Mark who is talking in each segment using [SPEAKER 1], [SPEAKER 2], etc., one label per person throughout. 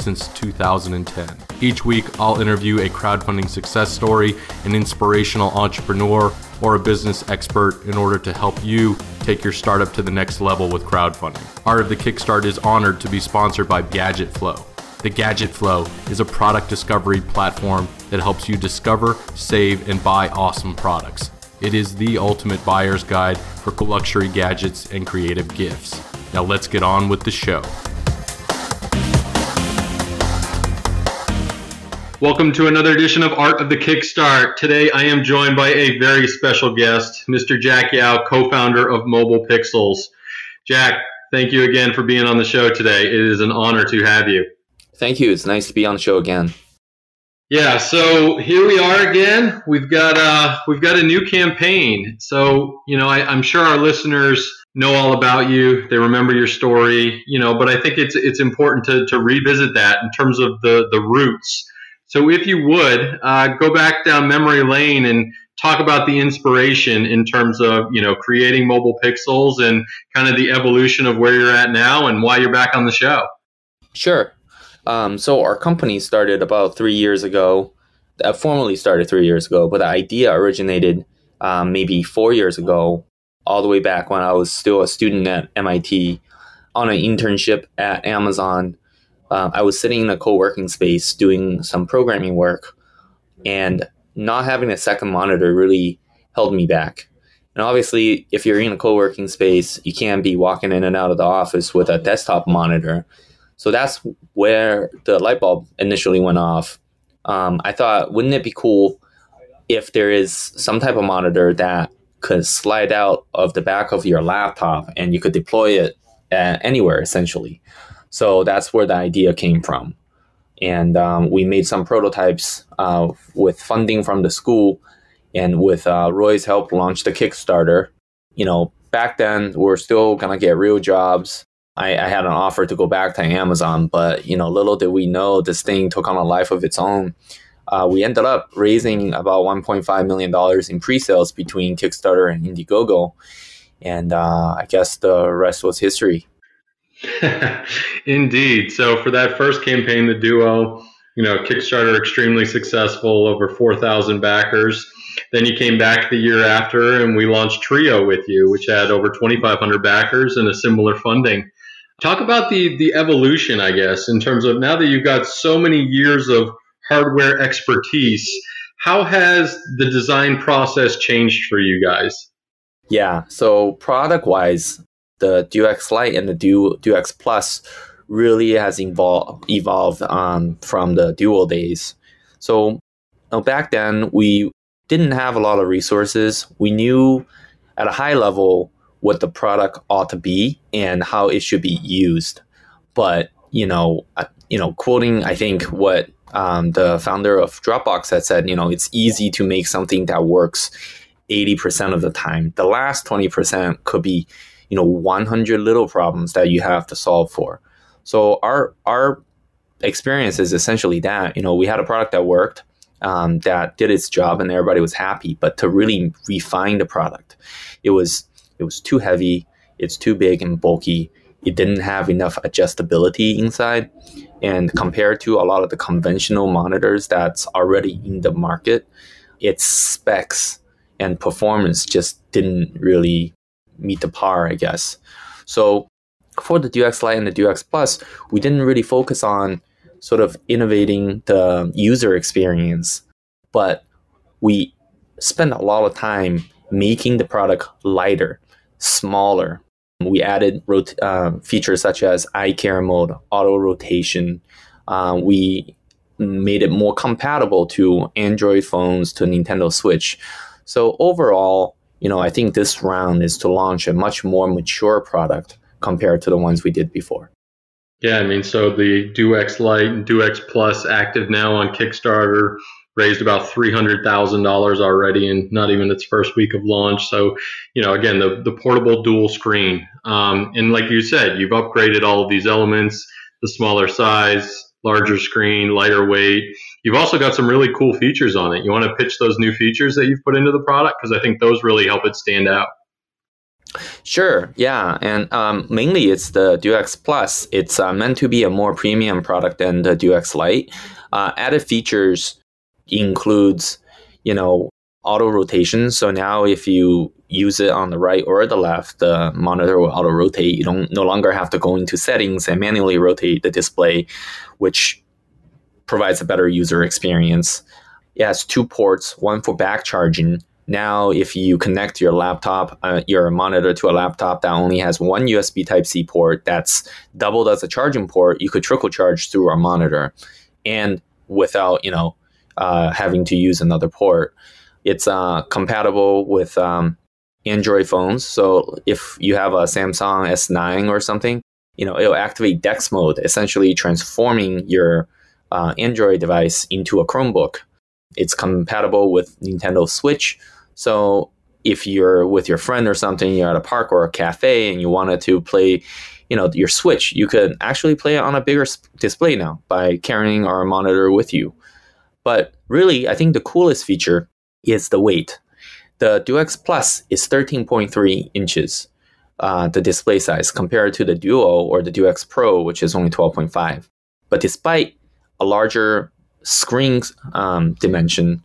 [SPEAKER 1] since 2010. Each week, I'll interview a crowdfunding success story, an inspirational entrepreneur, or a business expert in order to help you take your startup to the next level with crowdfunding. Art of the Kickstart is honored to be sponsored by Gadget Flow. The Gadget Flow is a product discovery platform that helps you discover, save, and buy awesome products. It is the ultimate buyer's guide for luxury gadgets and creative gifts. Now let's get on with the show. Welcome to another edition of Art of the Kickstart. Today I am joined by a very special guest, Mr. Jack Yao, co founder of Mobile Pixels. Jack, thank you again for being on the show today. It is an honor to have you.
[SPEAKER 2] Thank you. It's nice to be on the show again.
[SPEAKER 1] Yeah, so here we are again. We've got uh, we've got a new campaign. So you know, I, am sure our listeners know all about you. They remember your story, you know. But I think it's it's important to to revisit that in terms of the the roots so if you would uh, go back down memory lane and talk about the inspiration in terms of you know creating mobile pixels and kind of the evolution of where you're at now and why you're back on the show.
[SPEAKER 2] Sure. Um, so our company started about three years ago. Uh, formally started three years ago, but the idea originated um, maybe four years ago, all the way back when I was still a student at MIT on an internship at Amazon uh, I was sitting in a co-working space doing some programming work, and not having a second monitor really held me back. And obviously, if you're in a co-working space, you can't be walking in and out of the office with a desktop monitor. So that's where the light bulb initially went off. Um, I thought, wouldn't it be cool if there is some type of monitor that could slide out of the back of your laptop and you could deploy it uh, anywhere essentially. So that's where the idea came from. And um, we made some prototypes uh, with funding from the school and with uh, Roy's help launched the Kickstarter. You know, back then we are still gonna get real jobs. I, I, had an offer to go back to Amazon, but you know, little did we know this thing took on a life of its own. Uh, we ended up raising about 1.5 million dollars in pre-sales between Kickstarter and Indiegogo, and uh, I guess the rest was history.
[SPEAKER 1] Indeed. So for that first campaign, the duo, you know, Kickstarter extremely successful, over 4,000 backers. Then you came back the year after and we launched Trio with you, which had over 2,500 backers and a similar funding. Talk about the the evolution, I guess, in terms of now that you've got so many years of hardware expertise, how has the design process changed for you guys?
[SPEAKER 2] Yeah, so product wise, the DUEX Lite and the Duo, DUEX Plus really has evolved um, from the Dual days. So know, back then we didn't have a lot of resources. We knew at a high level what the product ought to be and how it should be used. But you know, uh, you know, quoting I think what um, the founder of Dropbox had said, you know, it's easy to make something that works 80% of the time. The last 20% could be you know 100 little problems that you have to solve for. So our our experience is essentially that you know we had a product that worked um, that did its job and everybody was happy but to really refine the product it was it was too heavy it's too big and bulky it didn't have enough adjustability inside and compared to a lot of the conventional monitors that's already in the market its specs and performance just didn't really meet the par, I guess. So for the DUEX Lite and the DUEX Plus, we didn't really focus on sort of innovating the user experience, but we spent a lot of time making the product lighter, smaller. We added rot- uh, features such as eye care mode, auto rotation. Uh, we made it more compatible to Android phones, to Nintendo Switch. So overall, you know, I think this round is to launch a much more mature product compared to the ones we did before.
[SPEAKER 1] Yeah, I mean, so the DUEX Lite and DUEX Plus active now on Kickstarter, raised about $300,000 already in not even its first week of launch. So, you know, again, the, the portable dual screen. Um, and like you said, you've upgraded all of these elements, the smaller size, larger screen, lighter weight. You've also got some really cool features on it. You want to pitch those new features that you've put into the product? Because I think those really help it stand out.
[SPEAKER 2] Sure, yeah, and um, mainly it's the DUEX Plus. It's uh, meant to be a more premium product than the DUEX Lite. Uh, added features includes, you know, auto rotation. So now if you use it on the right or the left, the monitor will auto rotate. You don't no longer have to go into settings and manually rotate the display, which provides a better user experience. It has two ports, one for back charging. Now, if you connect your laptop, uh, your monitor to a laptop that only has one USB Type C port that's doubled as a charging port, you could trickle charge through our monitor, and without you know uh, having to use another port. It's uh, compatible with um, Android phones. So if you have a Samsung S9 or something, you know it'll activate DeX mode, essentially transforming your uh, Android device into a Chromebook. It's compatible with Nintendo Switch. So if you're with your friend or something, you're at a park or a cafe, and you wanted to play, you know, your Switch, you could actually play it on a bigger display now by carrying our monitor with you. But really, I think the coolest feature is the weight. The DUEX Plus is 13.3 inches, uh, the display size, compared to the Duo or the DUEX Pro, which is only 12.5. But despite a larger screen um, dimension,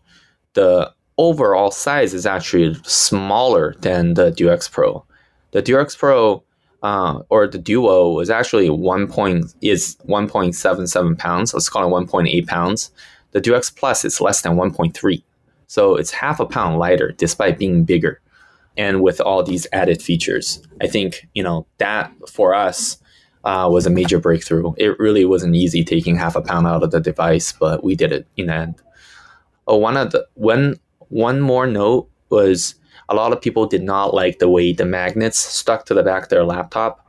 [SPEAKER 2] the overall size is actually smaller than the DUEX Pro. The DUEX Pro uh, or the Duo is actually one point is 1.77 pounds. Let's call it 1.8 pounds. The DUEX Plus is less than 1.3. So it's half a pound lighter despite being bigger. And with all these added features, I think, you know, that for us uh, was a major breakthrough. It really wasn't easy taking half a pound out of the device, but we did it in the end. Oh, one of the one one more note was a lot of people did not like the way the magnets stuck to the back of their laptop.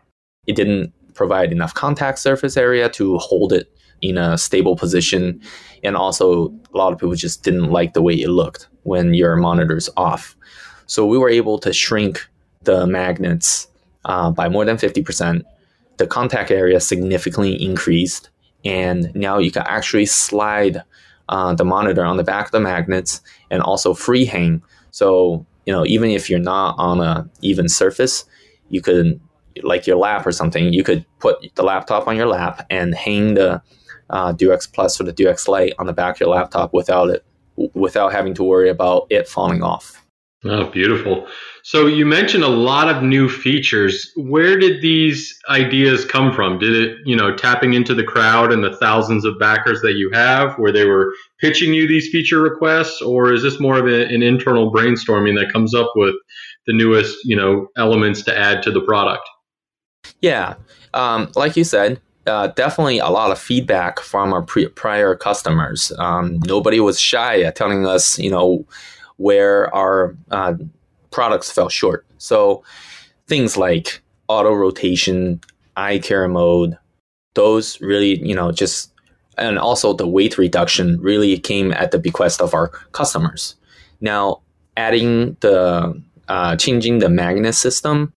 [SPEAKER 2] It didn't provide enough contact surface area to hold it in a stable position. And also, a lot of people just didn't like the way it looked when your monitor's off. So, we were able to shrink the magnets uh, by more than 50%. The contact area significantly increased. And now you can actually slide uh, the monitor on the back of the magnets and also free hang. So, you know, even if you're not on a even surface, you could, like your lap or something, you could put the laptop on your lap and hang the uh, DUEX Plus or the DUEX Lite on the back of your laptop without it, without having to worry about it falling off.
[SPEAKER 1] Oh, beautiful. So you mentioned a lot of new features. Where did these ideas come from? Did it, you know, tapping into the crowd and the thousands of backers that you have where they were pitching you these feature requests or is this more of a, an internal brainstorming that comes up with the newest, you know, elements to add to the product?
[SPEAKER 2] Yeah. Um, like you said, uh, definitely a lot of feedback from our pre- prior customers. Um, nobody was shy at telling us, you know, where our uh, products fell short. So things like auto rotation, eye care mode, those really, you know, just and also the weight reduction really came at the bequest of our customers. Now, adding the uh, changing the magnet system,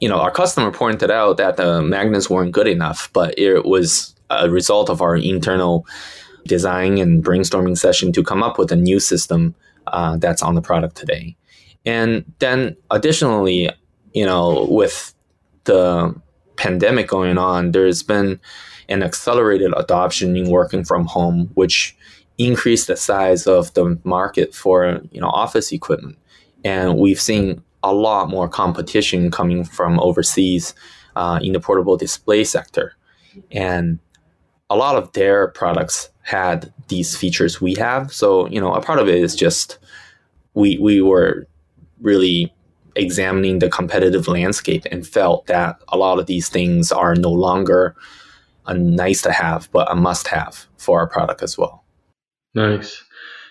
[SPEAKER 2] you know, our customer pointed out that the magnets weren't good enough, but it was a result of our internal design and brainstorming session to come up with a new system uh, that's on the product today. And then additionally, you know, with the pandemic going on, there's been an accelerated adoption in working from home, which increased the size of the market for you know office equipment. And we've seen a lot more competition coming from overseas uh, in the portable display sector. And a lot of their products had these features we have. So, you know, a part of it is just we we were really examining the competitive landscape and felt that a lot of these things are no longer a nice to have, but a must have for our product as well.
[SPEAKER 1] Nice.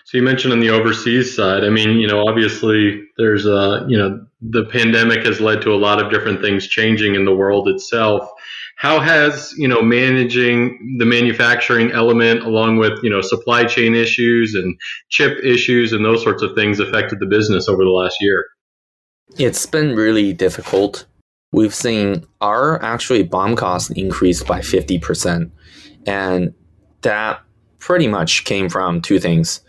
[SPEAKER 1] So you mentioned on the overseas side. I mean, you know, obviously there's a, you know, the pandemic has led to a lot of different things changing in the world itself. How has, you know, managing the manufacturing element along with, you know, supply chain issues and chip issues and those sorts of things affected the business over the last year?
[SPEAKER 2] It's been really difficult. We've seen our actually BOM cost increase by 50%. And that pretty much came from two things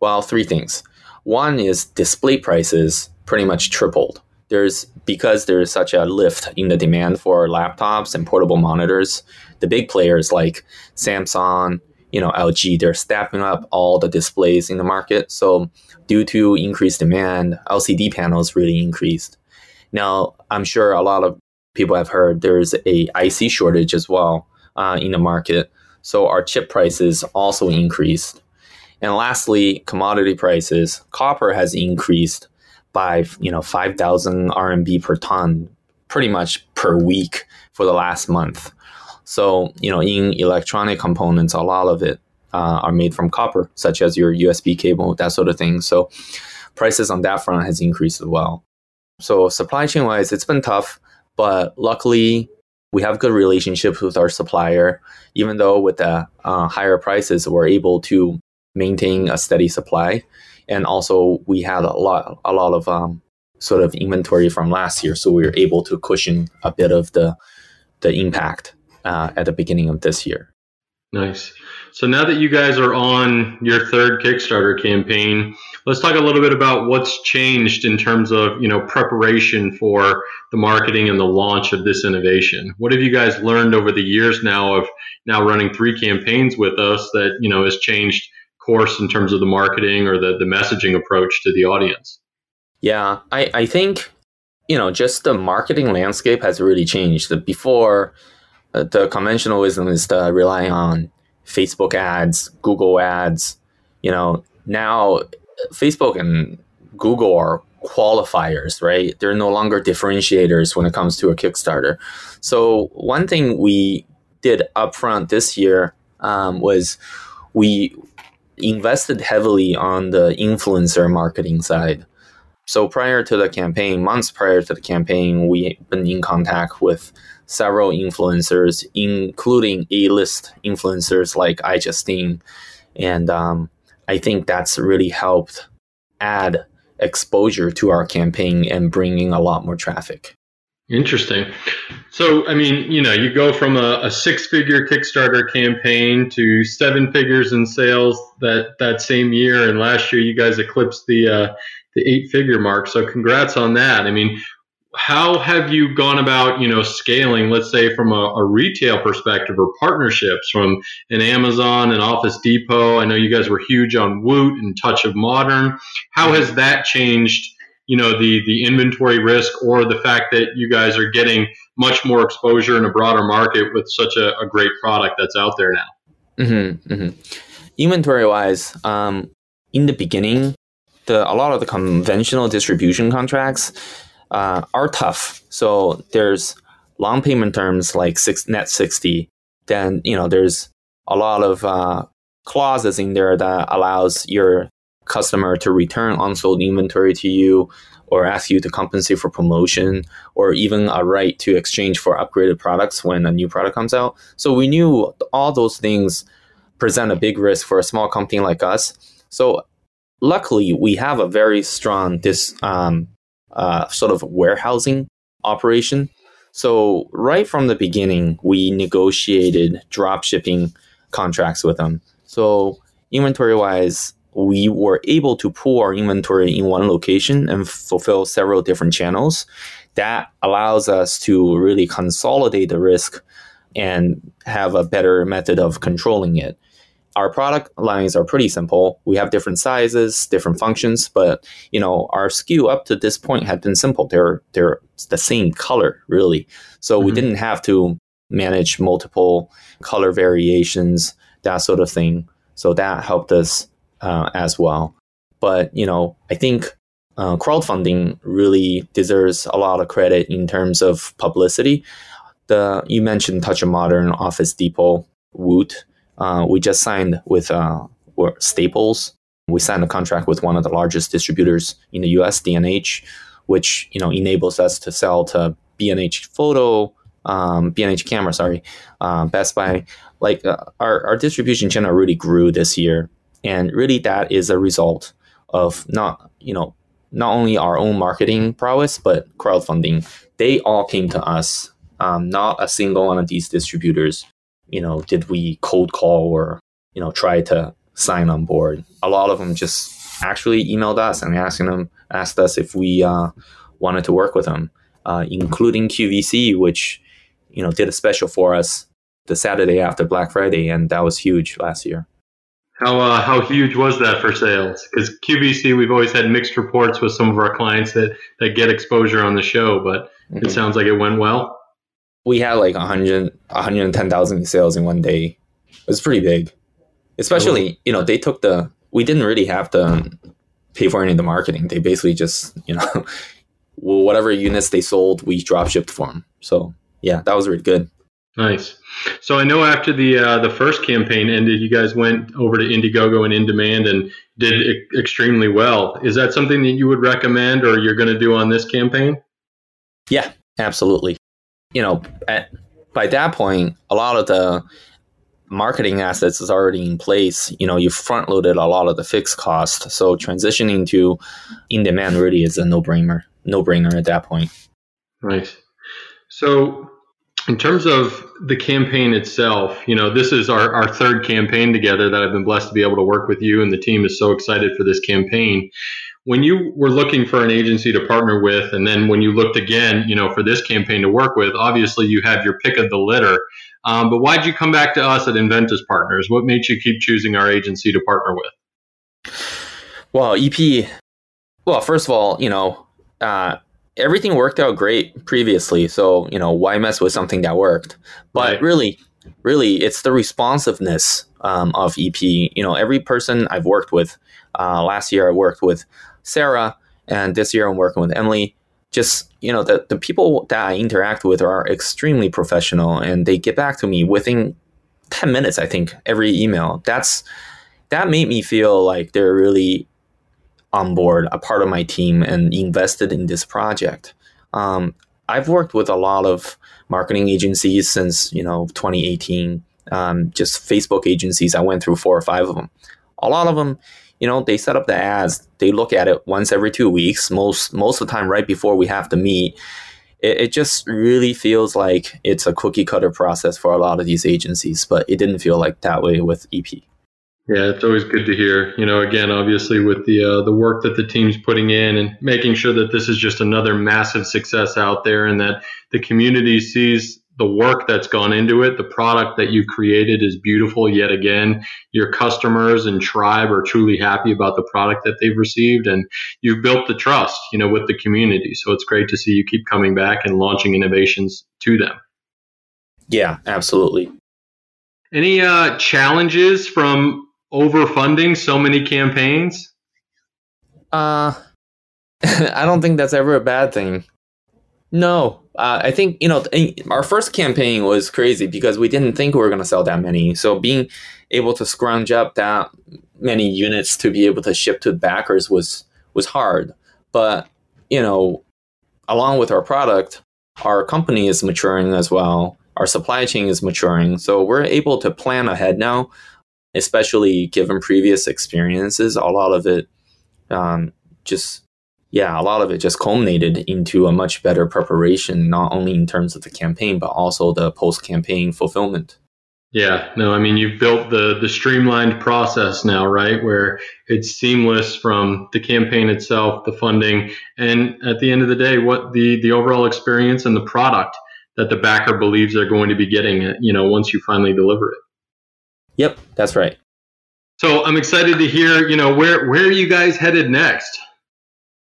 [SPEAKER 2] well, three things. One is display prices pretty much tripled. There's because there is such a lift in the demand for laptops and portable monitors. The big players like Samsung, you know, LG, they're stepping up all the displays in the market. So due to increased demand, LCD panels really increased. Now, I'm sure a lot of people have heard there's a IC shortage as well uh, in the market. So our chip prices also increased. And lastly, commodity prices. Copper has increased by you know 5,000 RMB per ton pretty much per week for the last month. So you know in electronic components, a lot of it uh, are made from copper, such as your USB cable, that sort of thing. So prices on that front has increased as well. So supply chain wise, it's been tough, but luckily we have good relationships with our supplier. Even though with the uh, higher prices, we're able to maintain a steady supply. And also, we had a lot, a lot of um, sort of inventory from last year, so we were able to cushion a bit of the the impact uh, at the beginning of this year.
[SPEAKER 1] Nice. So now that you guys are on your third Kickstarter campaign, let's talk a little bit about what's changed in terms of you know preparation for the marketing and the launch of this innovation. What have you guys learned over the years now of now running three campaigns with us that you know has changed course in terms of the marketing or the, the messaging approach to the audience?
[SPEAKER 2] Yeah, I, I think, you know, just the marketing landscape has really changed. Before, uh, the conventional wisdom is to rely on Facebook ads, Google ads. You know, now Facebook and Google are qualifiers, right? They're no longer differentiators when it comes to a Kickstarter. So, one thing we did upfront this year um, was we invested heavily on the influencer marketing side. So prior to the campaign, months prior to the campaign, we've been in contact with several influencers, including A-list influencers like I iJustine, and um, I think that's really helped add exposure to our campaign and bringing a lot more traffic.
[SPEAKER 1] Interesting. So, I mean, you know, you go from a, a six-figure Kickstarter campaign to seven figures in sales that that same year, and last year you guys eclipsed the uh, the eight-figure mark. So, congrats on that. I mean, how have you gone about, you know, scaling? Let's say from a, a retail perspective or partnerships from an Amazon and Office Depot. I know you guys were huge on Woot and Touch of Modern. How has that changed? You know the the inventory risk or the fact that you guys are getting much more exposure in a broader market with such a, a great product that's out there now.
[SPEAKER 2] Mm-hmm, mm-hmm. inventory wise um, in the beginning the a lot of the conventional distribution contracts uh, are tough. So there's long payment terms like six net 60 then you know there's a lot of uh, clauses in there that allows your customer to return unsold inventory to you or ask you to compensate for promotion or even a right to exchange for upgraded products when a new product comes out. So we knew all those things present a big risk for a small company like us. So luckily, we have a very strong this um, uh, sort of warehousing operation. So right from the beginning, we negotiated drop shipping contracts with them. So inventory wise, we were able to pool our inventory in one location and fulfill several different channels. That allows us to really consolidate the risk and have a better method of controlling it. Our product lines are pretty simple. We have different sizes, different functions, but you know, our SKU up to this point had been simple. They're they're the same color, really. So mm-hmm. we didn't have to manage multiple color variations, that sort of thing. So that helped us uh, as well. But you know, I think uh, crowdfunding really deserves a lot of credit in terms of publicity. The you mentioned Touch of Modern, Office Depot, Woot. Uh, we just signed with uh, Staples We signed a contract with one of the largest distributors in the US, D&H, which you know enables us to sell to B&H Photo, um, B&H Camera, sorry, uh, Best Buy. Like uh, our, our distribution channel really grew this year. And really that is a result of not, you know, not only our own marketing prowess, but crowdfunding. They all came to us. Um, not a single one of these distributors, you know, did we cold call or, you know, try to sign on board. A lot of them just actually emailed us and asking them, asked us if we uh, wanted to work with them, uh, including QVC, which, you know, did a special for us the Saturday after Black Friday, and that was huge last year.
[SPEAKER 1] How uh, how huge was that for sales? Because QVC, we've always had mixed reports with some of our clients that that get exposure on the show, but mm-hmm. it sounds like it went well.
[SPEAKER 2] We had like 100, 110,000 sales in one day. It was pretty big, especially oh. you know they took the we didn't really have to pay for any of the marketing. They basically just you know whatever units they sold, we drop shipped for them. So yeah, that was really good.
[SPEAKER 1] Nice. So I know after the uh, the first campaign ended, you guys went over to Indiegogo and In Demand and did e- extremely well. Is that something that you would recommend, or you're going to do on this campaign?
[SPEAKER 2] Yeah, absolutely. You know, at, by that point, a lot of the marketing assets is already in place. You know, you front loaded a lot of the fixed cost. So transitioning to in demand really is a no brainer. No brainer at that point.
[SPEAKER 1] Right. So in terms of the campaign itself, you know, this is our, our third campaign together that I've been blessed to be able to work with you, and the team is so excited for this campaign. When you were looking for an agency to partner with, and then when you looked again, you know, for this campaign to work with, obviously you have your pick of the litter. Um, but why'd you come back to us at Inventus Partners? What made you keep choosing our agency to partner with?
[SPEAKER 2] Well, EP. Well, first of all, you know, uh, everything worked out great previously. So, you know, why mess with something that worked? But right. really, really, it's the responsiveness um, of EP. You know, every person I've worked with, uh, last year I worked with Sarah, and this year I'm working with Emily. Just, you know, the, the people that I interact with are extremely professional and they get back to me within 10 minutes, I think, every email. That's, that made me feel like they're really on board, a part of my team, and invested in this project. Um, I've worked with a lot of marketing agencies since you know 2018. Um, just Facebook agencies. I went through four or five of them. A lot of them, you know, they set up the ads. They look at it once every two weeks. Most most of the time, right before we have to meet. It, it just really feels like it's a cookie cutter process for a lot of these agencies, but it didn't feel like that way with EP.
[SPEAKER 1] Yeah, it's always good to hear. You know, again, obviously with the uh, the work that the team's putting in and making sure that this is just another massive success out there, and that the community sees the work that's gone into it. The product that you've created is beautiful. Yet again, your customers and tribe are truly happy about the product that they've received, and you've built the trust, you know, with the community. So it's great to see you keep coming back and launching innovations to them.
[SPEAKER 2] Yeah, absolutely.
[SPEAKER 1] Any uh, challenges from overfunding so many campaigns?
[SPEAKER 2] Uh, I don't think that's ever a bad thing. No, uh, I think you know our first campaign was crazy because we didn't think we were going to sell that many. So being able to scrounge up that many units to be able to ship to backers was was hard. But you know, along with our product, our company is maturing as well. Our supply chain is maturing, so we're able to plan ahead now especially given previous experiences, a lot of it um, just yeah, a lot of it just culminated into a much better preparation, not only in terms of the campaign, but also the post campaign fulfillment.
[SPEAKER 1] Yeah, no, I mean you've built the the streamlined process now, right? Where it's seamless from the campaign itself, the funding, and at the end of the day, what the the overall experience and the product that the backer believes they're going to be getting, you know, once you finally deliver it.
[SPEAKER 2] Yep, that's right.
[SPEAKER 1] So I'm excited to hear, you know, where where are you guys headed next?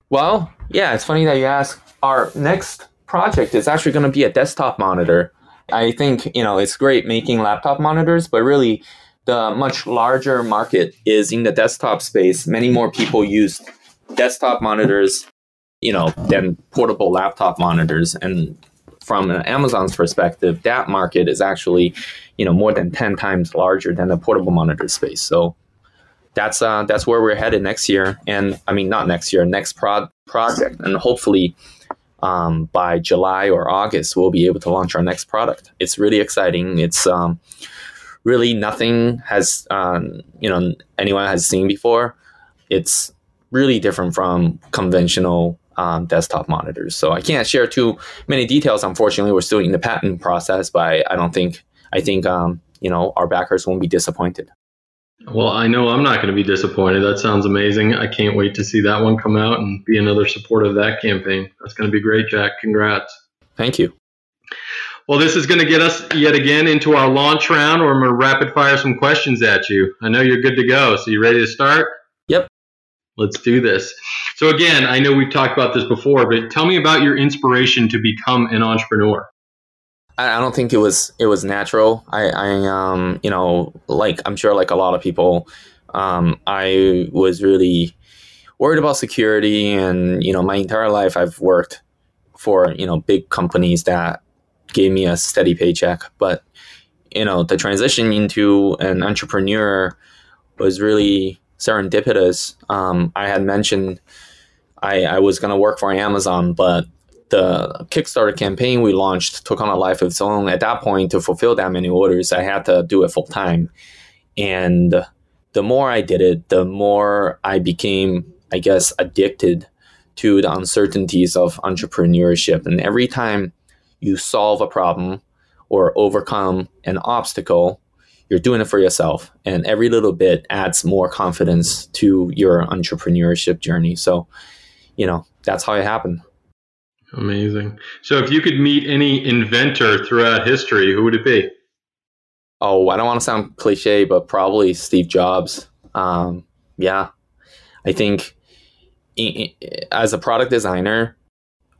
[SPEAKER 2] Well, yeah, it's funny that you ask. Our next project is actually going to be a desktop monitor. I think, you know, it's great making laptop monitors, but really the much larger market is in the desktop space. Many more people use desktop monitors, you know, than portable laptop monitors. And from Amazon's perspective, that market is actually, you know, more than 10 times larger than the portable monitor space. So that's uh, that's where we're headed next year. And I mean, not next year, next pro- project, and hopefully. Um, by July or August, we'll be able to launch our next product. It's really exciting. It's um, really nothing has um, you know anyone has seen before. It's really different from conventional um, desktop monitors. So I can't share too many details. Unfortunately, we're still in the patent process, but I don't think I think um, you know our backers won't be disappointed.
[SPEAKER 1] Well, I know I'm not going to be disappointed. That sounds amazing. I can't wait to see that one come out and be another support of that campaign. That's going to be great, Jack. Congrats.
[SPEAKER 2] Thank you.
[SPEAKER 1] Well, this is going to get us yet again into our launch round where I'm going to rapid fire some questions at you. I know you're good to go. So, you ready to start? Let's do this. So, again, I know we've talked about this before, but tell me about your inspiration to become an entrepreneur.
[SPEAKER 2] I, don't think it was it was natural. I, I um you know like I'm sure like a lot of people, um I was really worried about security and you know my entire life I've worked for you know big companies that gave me a steady paycheck, but you know the transition into an entrepreneur was really serendipitous. Um, I had mentioned I, I was going to work for Amazon, but the Kickstarter campaign we launched took on a life of its own. At that point, to fulfill that many orders, I had to do it full time. And the more I did it, the more I became, I guess, addicted to the uncertainties of entrepreneurship. And every time you solve a problem or overcome an obstacle, you're doing it for yourself. And every little bit adds more confidence to your entrepreneurship journey. So, you know, that's how it happened.
[SPEAKER 1] Amazing. So, if you could meet any inventor throughout history, who would it be?
[SPEAKER 2] Oh, I don't want to sound cliche, but probably Steve Jobs. Um, yeah, I think as a product designer,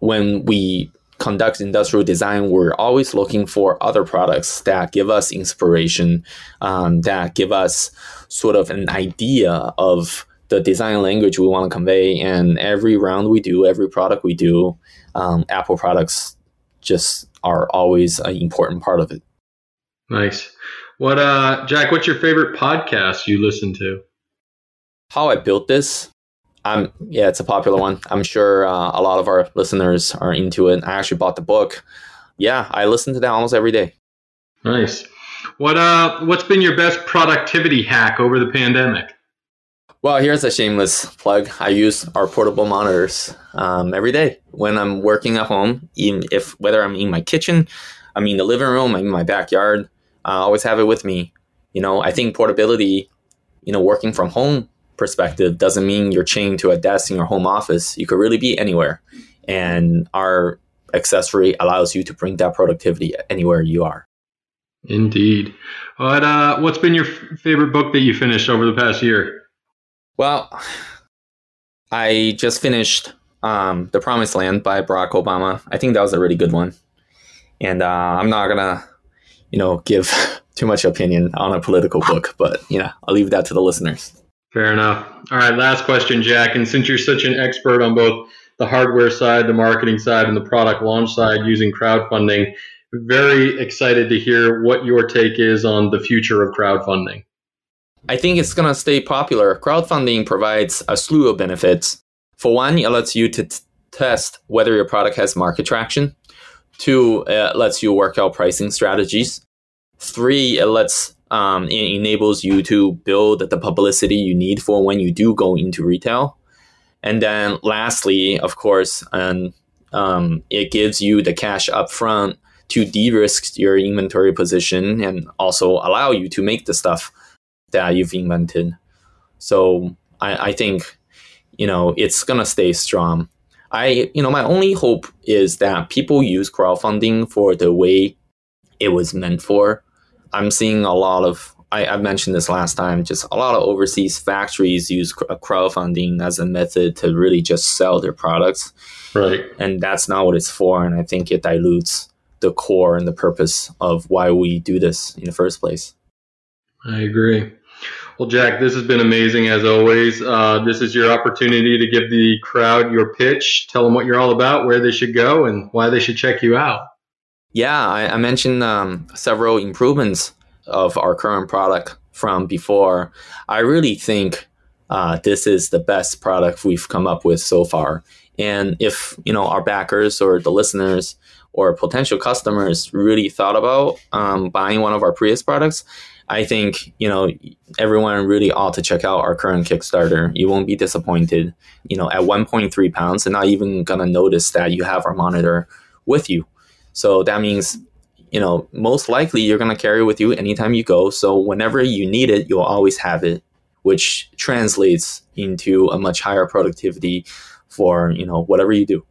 [SPEAKER 2] when we conduct industrial design, we're always looking for other products that give us inspiration, um, that give us sort of an idea of the design language we want to convey. And every round we do, every product we do, um, Apple products just are always an important part of it.
[SPEAKER 1] Nice. What, uh, Jack? What's your favorite podcast you listen to?
[SPEAKER 2] How I built this. I'm yeah, it's a popular one. I'm sure uh, a lot of our listeners are into it. I actually bought the book. Yeah, I listen to that almost every day.
[SPEAKER 1] Nice. What uh, what's been your best productivity hack over the pandemic?
[SPEAKER 2] Well, here's a shameless plug. I use our portable monitors um, every day when I'm working at home. Even if whether I'm in my kitchen, I'm in the living room, I'm in my backyard, I always have it with me. You know, I think portability, you know, working from home perspective doesn't mean you're chained to a desk in your home office. You could really be anywhere, and our accessory allows you to bring that productivity anywhere you are.
[SPEAKER 1] Indeed. What uh, what's been your f- favorite book that you finished over the past year?
[SPEAKER 2] Well, I just finished um, The Promised Land by Barack Obama. I think that was a really good one. And uh, I'm not going to, you know, give too much opinion on a political book, but, you know, I'll leave that to the listeners.
[SPEAKER 1] Fair enough. All right, last question, Jack. And since you're such an expert on both the hardware side, the marketing side, and the product launch side using crowdfunding, very excited to hear what your take is on the future of crowdfunding.
[SPEAKER 2] I think it's going to stay popular. Crowdfunding provides a slew of benefits. For one, it lets you to t- test whether your product has market traction. Two, it lets you work out pricing strategies. Three, it lets um, it enables you to build the publicity you need for when you do go into retail. And then lastly, of course, and um, it gives you the cash upfront to de-risk your inventory position and also allow you to make the stuff that you've invented. So I, I think, you know, it's gonna stay strong. I, you know, my only hope is that people use crowdfunding for the way it was meant for. I'm seeing a lot of, I, I mentioned this last time, just a lot of overseas factories use crowdfunding as a method to really just sell their products.
[SPEAKER 1] Right.
[SPEAKER 2] And that's not what it's for. And I think it dilutes the core and the purpose of why we do this in the first place.
[SPEAKER 1] I agree. Well, Jack, this has been amazing as always. Uh, this is your opportunity to give the crowd your pitch, tell them what you're all about, where they should go, and why they should check you out.
[SPEAKER 2] Yeah, I, I mentioned um, several improvements of our current product from before. I really think uh, this is the best product we've come up with so far. And if you know our backers or the listeners or potential customers really thought about um, buying one of our previous products, I think you know everyone really ought to check out our current Kickstarter. You won't be disappointed. You know, at 1.3 pounds, and not even gonna notice that you have our monitor with you. So that means you know most likely you're gonna carry it with you anytime you go. So whenever you need it, you'll always have it, which translates into a much higher productivity for you know whatever you do.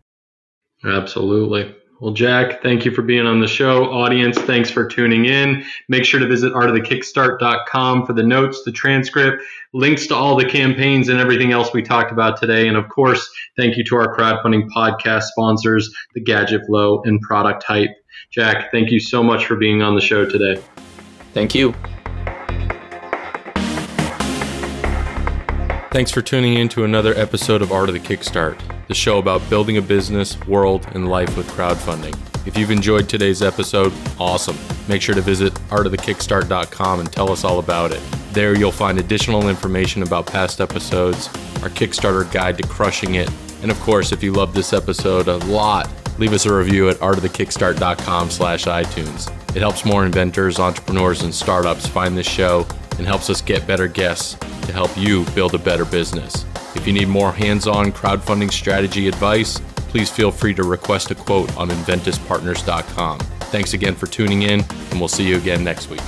[SPEAKER 3] Absolutely. Well, Jack, thank you for being on the show. Audience, thanks for tuning in. Make sure to visit artofthekickstart.com for the notes, the transcript, links to all the campaigns and everything else we talked about today. And of course, thank you to our crowdfunding podcast sponsors, the Gadget Flow and Product Hype. Jack, thank you so much for being on the show today.
[SPEAKER 2] Thank you.
[SPEAKER 3] Thanks for tuning in to another episode of Art of the Kickstart, the show about building a business, world, and life with crowdfunding. If you've enjoyed today's episode, awesome. Make sure to visit artofthekickstart.com and tell us all about it. There you'll find additional information about past episodes, our Kickstarter guide to crushing it, and of course, if you love this episode a lot, leave us a review at artofthekickstart.com slash iTunes. It helps more inventors, entrepreneurs, and startups find this show and helps us get better guests to help you build a better business. If you need more hands on crowdfunding strategy advice, please feel free to request a quote on inventuspartners.com. Thanks again for tuning in, and we'll see you again next week.